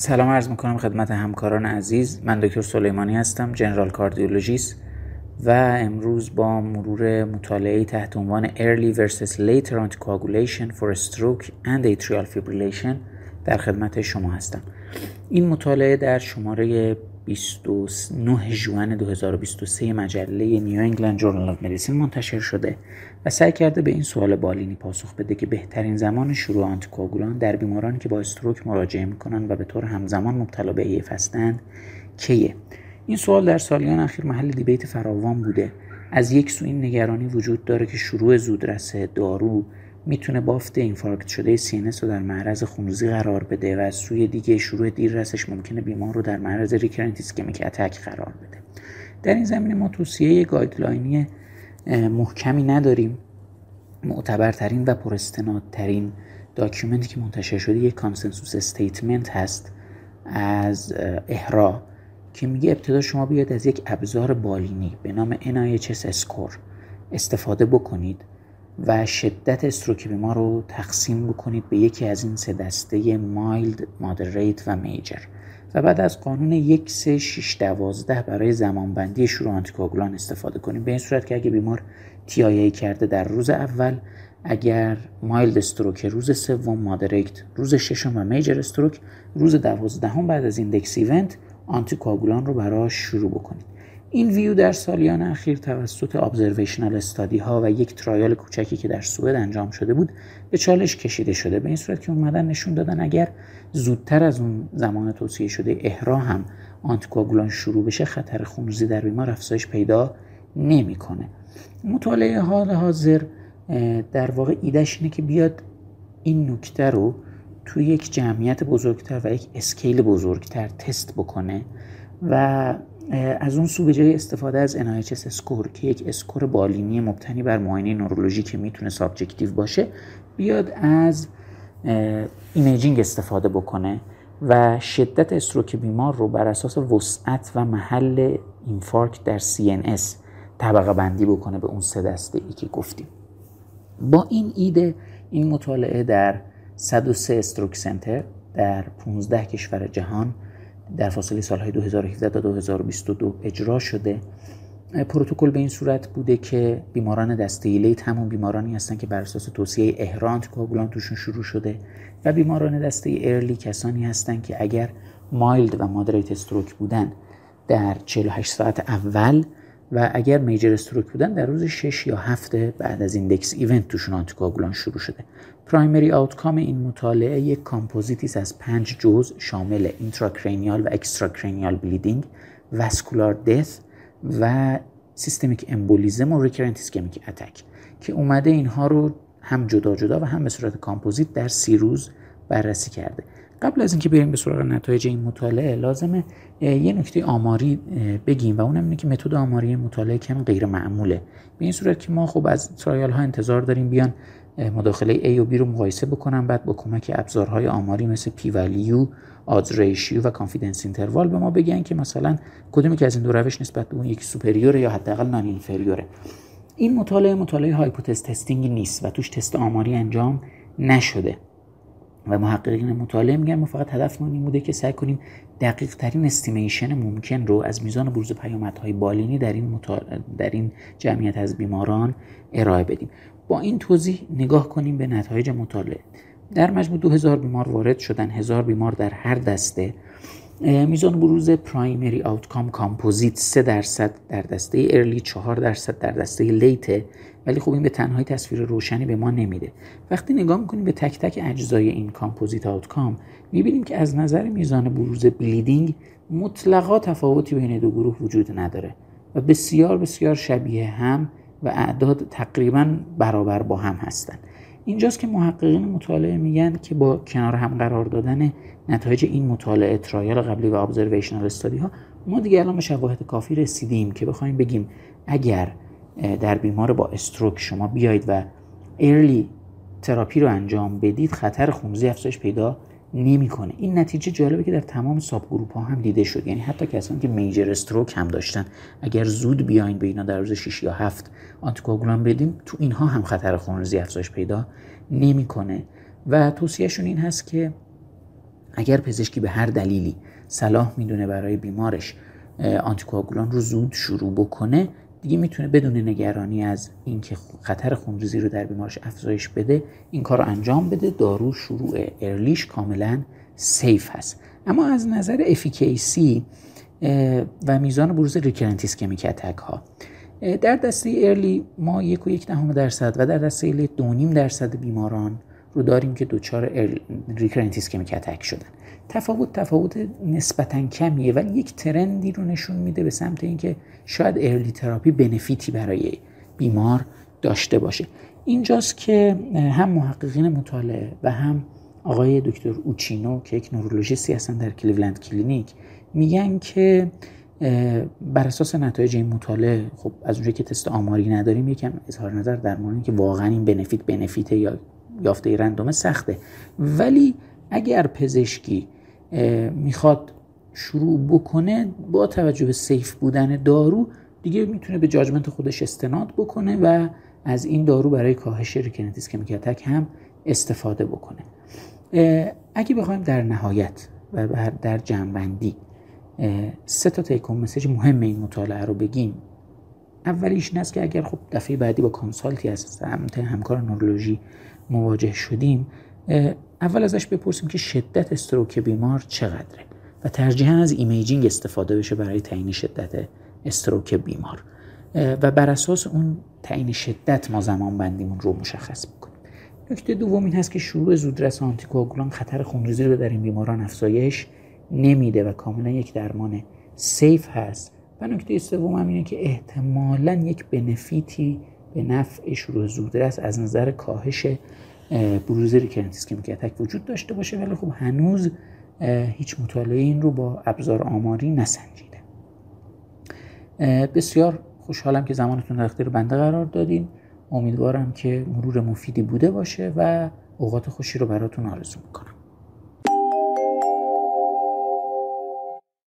سلام عرض می‌کنم خدمت همکاران عزیز. من دکتر سلیمانی هستم general cardiologist و امروز با مرور مطالعه تحت عنوان Early versus Later Anticoagulation for Stroke and Atrial Fibrillation در خدمت شما هستم. این مطالعه در شماره 29 ژوئن 2023 مجله New England Journal of Medicine منتشر شده و سعی کرده به این سوال بالینی پاسخ بده که بهترین زمان شروع آنتیکواگولان در بیمارانی که با stroke مراجعه می‌کنن و به طور همزمان مبتلا به AF هستند کیه؟ این سوال در سالیان اخیر محل debate فراوان بوده. از یک سو این نگرانی وجود داره که شروع زودرس دارو می‌تونه بافت infarct شده CNS رو در معرض خونریزی قرار بده و از سوی دیگه شروع دیررسش ممکنه بیمار رو در معرض recurrent ischemic attack قرار بده. در این زمینه ما توصیه guideline ی محکمی نداریم. معتبرترین و پراستنادترین document ی که منتشر شده یک consensus statement هست از احرا که میگه ابتدا شما بیاید از یک ابزار بالینی به نام NIHS اسکور استفاده بکنید. و شدت استروک بیمار رو تقسیم بکنید به یکی از این سه دسته مایلد، مادریت و میجر. و بعد از قانون یک سه شیش دوازده برای زمانبندی شروع آنتیکوگولان استفاده کنید. به این صورت که اگه بیمار تی کرده در روز اول اگر مایلد استروک روز سوم مادریت روز ششم و میجر استروک روز دوازدهم بعد از index event آنتیکوگولان رو براش شروع بکنید. این ویو در سالیان اخیر توسط observational study ها و یک trial کوچکی که در سوئد انجام شده بود به چالش کشیده شده. به این صورت که اومدن نشون دادن اگر زودتر از اون زمان توصیه شده EHRA هم آنتیکواگولان شروع بشه خطر خونریزی در بیمار افزایش پیدا نمی‌کنه. مطالعه حال حاضر در واقع ایدهش اینه که بیاد این نکته رو توی یک جمعیت بزرگتر و یک scale بزرگتر تست بکنه و از اون سو به جای استفاده از NIHS score که یک score بالینی مبتنی بر معاینه نورولوژی که می‌تونه subjective باشه بیاد از imaging استفاده بکنه و شدت stroke بیمار رو بر اساس وسعت و محل infarct در CNS طبقه بندی بکنه به اون سه دسته ای که گفتیم. با این ایده این مطالعه در 103 استروک سنتر در 15 کشور جهان در فاصله سالهای 2017 تا 2022 اجرا شده. پروتکل به این صورت بوده که بیماران دسته لیت همون بیمارانی هستن که بر اساس توصیه اهرانت کوگولان توشون شروع شده و بیماران دسته ارلی کسانی هستند که اگر مایلد و مادریت استروک بودن در 48 ساعت اول و اگر major stroke بودن در روز 6 یا 7 بعد از index event توشون آنتیکواگولان شروع شده. primary outcome این مطالعه یک کامپوزیتیس از پنج جزء شامل intracranial و extracranial bleeding vascular death و systemic embolism و recurrent ischemic attack که اومده اینها رو هم جدا جدا و هم به صورت کامپوزیت در سی روز بررسی کرده. قبل از اینکه بریم به سراغ نتایج این مطالعه لازمه یه نکته آماری بگیم و اونم اینه که متد آماری مطالعه کم غیر معموله. به این صورت که ما خب از trial ها انتظار داریم بیان مداخله A و B رو مقایسه بکنن بعد با کمک ابزارهای آماری مثل P value odds ratio و confidence interval به ما بگن که مثلا کدومی که از این دو روش نسبت به اون یکی superior ه یا حداقل non-inferior ه این مطالعه مطالعه hypothesis testing نیست و توش تست آماری انجام نشده. و محققین مطالعه میگن ما فقط هدفمون این بوده که سعی کنیم دقیق ترین estimation ممکن رو از میزان بروز پیامدهای بالینی در این, در این جمعیت از بیماران ارائه بدیم. با این توضیح نگاه کنیم به نتایج مطالعه. در مجموع 2000 بیمار وارد شدن هزار بیمار در هر دسته. میزان بروز primary outcome composite 3 درصد در دسته early 4 درصد در دسته late ه ولی خب این به تنهایی تصویر روشنی به ما نمیده. وقتی نگاه می‌کنیم به تک تک اجزای این composite outcome می‌بینیم که از نظر میزان بروز bleeding مطلقا تفاوتی بین دو گروه وجود نداره و بسیار بسیار شبیه هم و اعداد تقریبا برابر با هم هستند اینجاست که محققین مطالعه میگن که با کنار هم قرار دادن نتایج این مطالعه trial قبلی و observational study ها ما دیگه الان به شواهد کافی رسیدیم که بخوایم بگیم اگر در بیمار با استروک شما بیایید و ارلی تراپی رو انجام بدید خطر خونریزی افزایش پیدا نمی‌کنه. این نتیجه جالبه که در تمام ساب گروپ ها هم دیده شد. یعنی حتی کسانی که میجر استروک هم داشتن. اگر زود بیاین به اینا در روز 6 یا 7 آنتیکوگولان بدیم تو اینها هم خطر خونریزی افزایش پیدا نمی‌کنه. و توصیهشون این هست که اگر پزشکی به هر دلیلی صلاح می‌دونه برای بیمارش آنتیکواگولان رو زود شروع بکنه دیگه می‌تونه بدون نگرانی از اینکه خطر خونریزی رو در بیمارش افزایش بده این کار رو انجام بده. دارو شروع early ش کاملا safe هست. اما از نظر efficacy و میزان بروز recurrent ischemic attack ها در دسته early ما یک و یک دهم درصد و در دسته early دو درصد بیماران رو داریم که دچار recurrent ischemic attack شدن. تفاوت تفاوت نسبتا کمیه ولی یک trend ی رو نشون میده به سمت اینکه شاید early therapy benefit ی برای بیمار داشته باشه. اینجاست که هم محققین مطالعه و هم آقای دکتر اوچینو که یک نورولوژیستی هستن در Cleveland Clinic میگن که بر اساس نتایج این مطالعه خب از اونجایی که تست آماری نداریم یکم اظهار نظر در مورد که واقعا این benefit benefit یا یافته رندومه سخته. ولی اگر پزشکی می‌خواد شروع بکنه با توجه به سیف بودن دارو دیگه می‌تونه به جاجمنت خودش استناد بکنه و از این دارو برای کاهش ریکنتیس کمیکاتک هم استفاده بکنه. اگه بخوایم در نهایت و در جنبندی سه تا تیکون مسیج مهم این مطالعه رو بگیم. اولیش این است که اگر خب دفعه بعدی با consult ی از سمت همکار نورولوژی مواجه شدیم اول ازش بپرسیم که شدت stroke بیمار چقدره و ترجیحاً از imaging استفاده بشه برای تعیین شدت stroke بیمار. و بر اساس اون تعیین شدت ما زمان بندیمون رو مشخص بکنیم. نکته دوم این هست که شروع زودرس anticoagulant خطر خونریزی رو در این بیماران افزایش نمیده و کاملا یک درمان safe هست و نکته سوم هم اینه که احتمالا یک benefit ی به نفع شروع زودرس از نظر کاهش بروز recurrent ischemic attack وجود داشته باشه ولی خب هنوز هیچ مطالعه این رو با ابزار آماری نسنجیده. بسیار خوشحالم که زمانتون در اختیار بنده قرار دادین. امیدوارم که مرور مفیدی بوده باشه و اوقات خوشی رو براتون آرزو می‌کنم.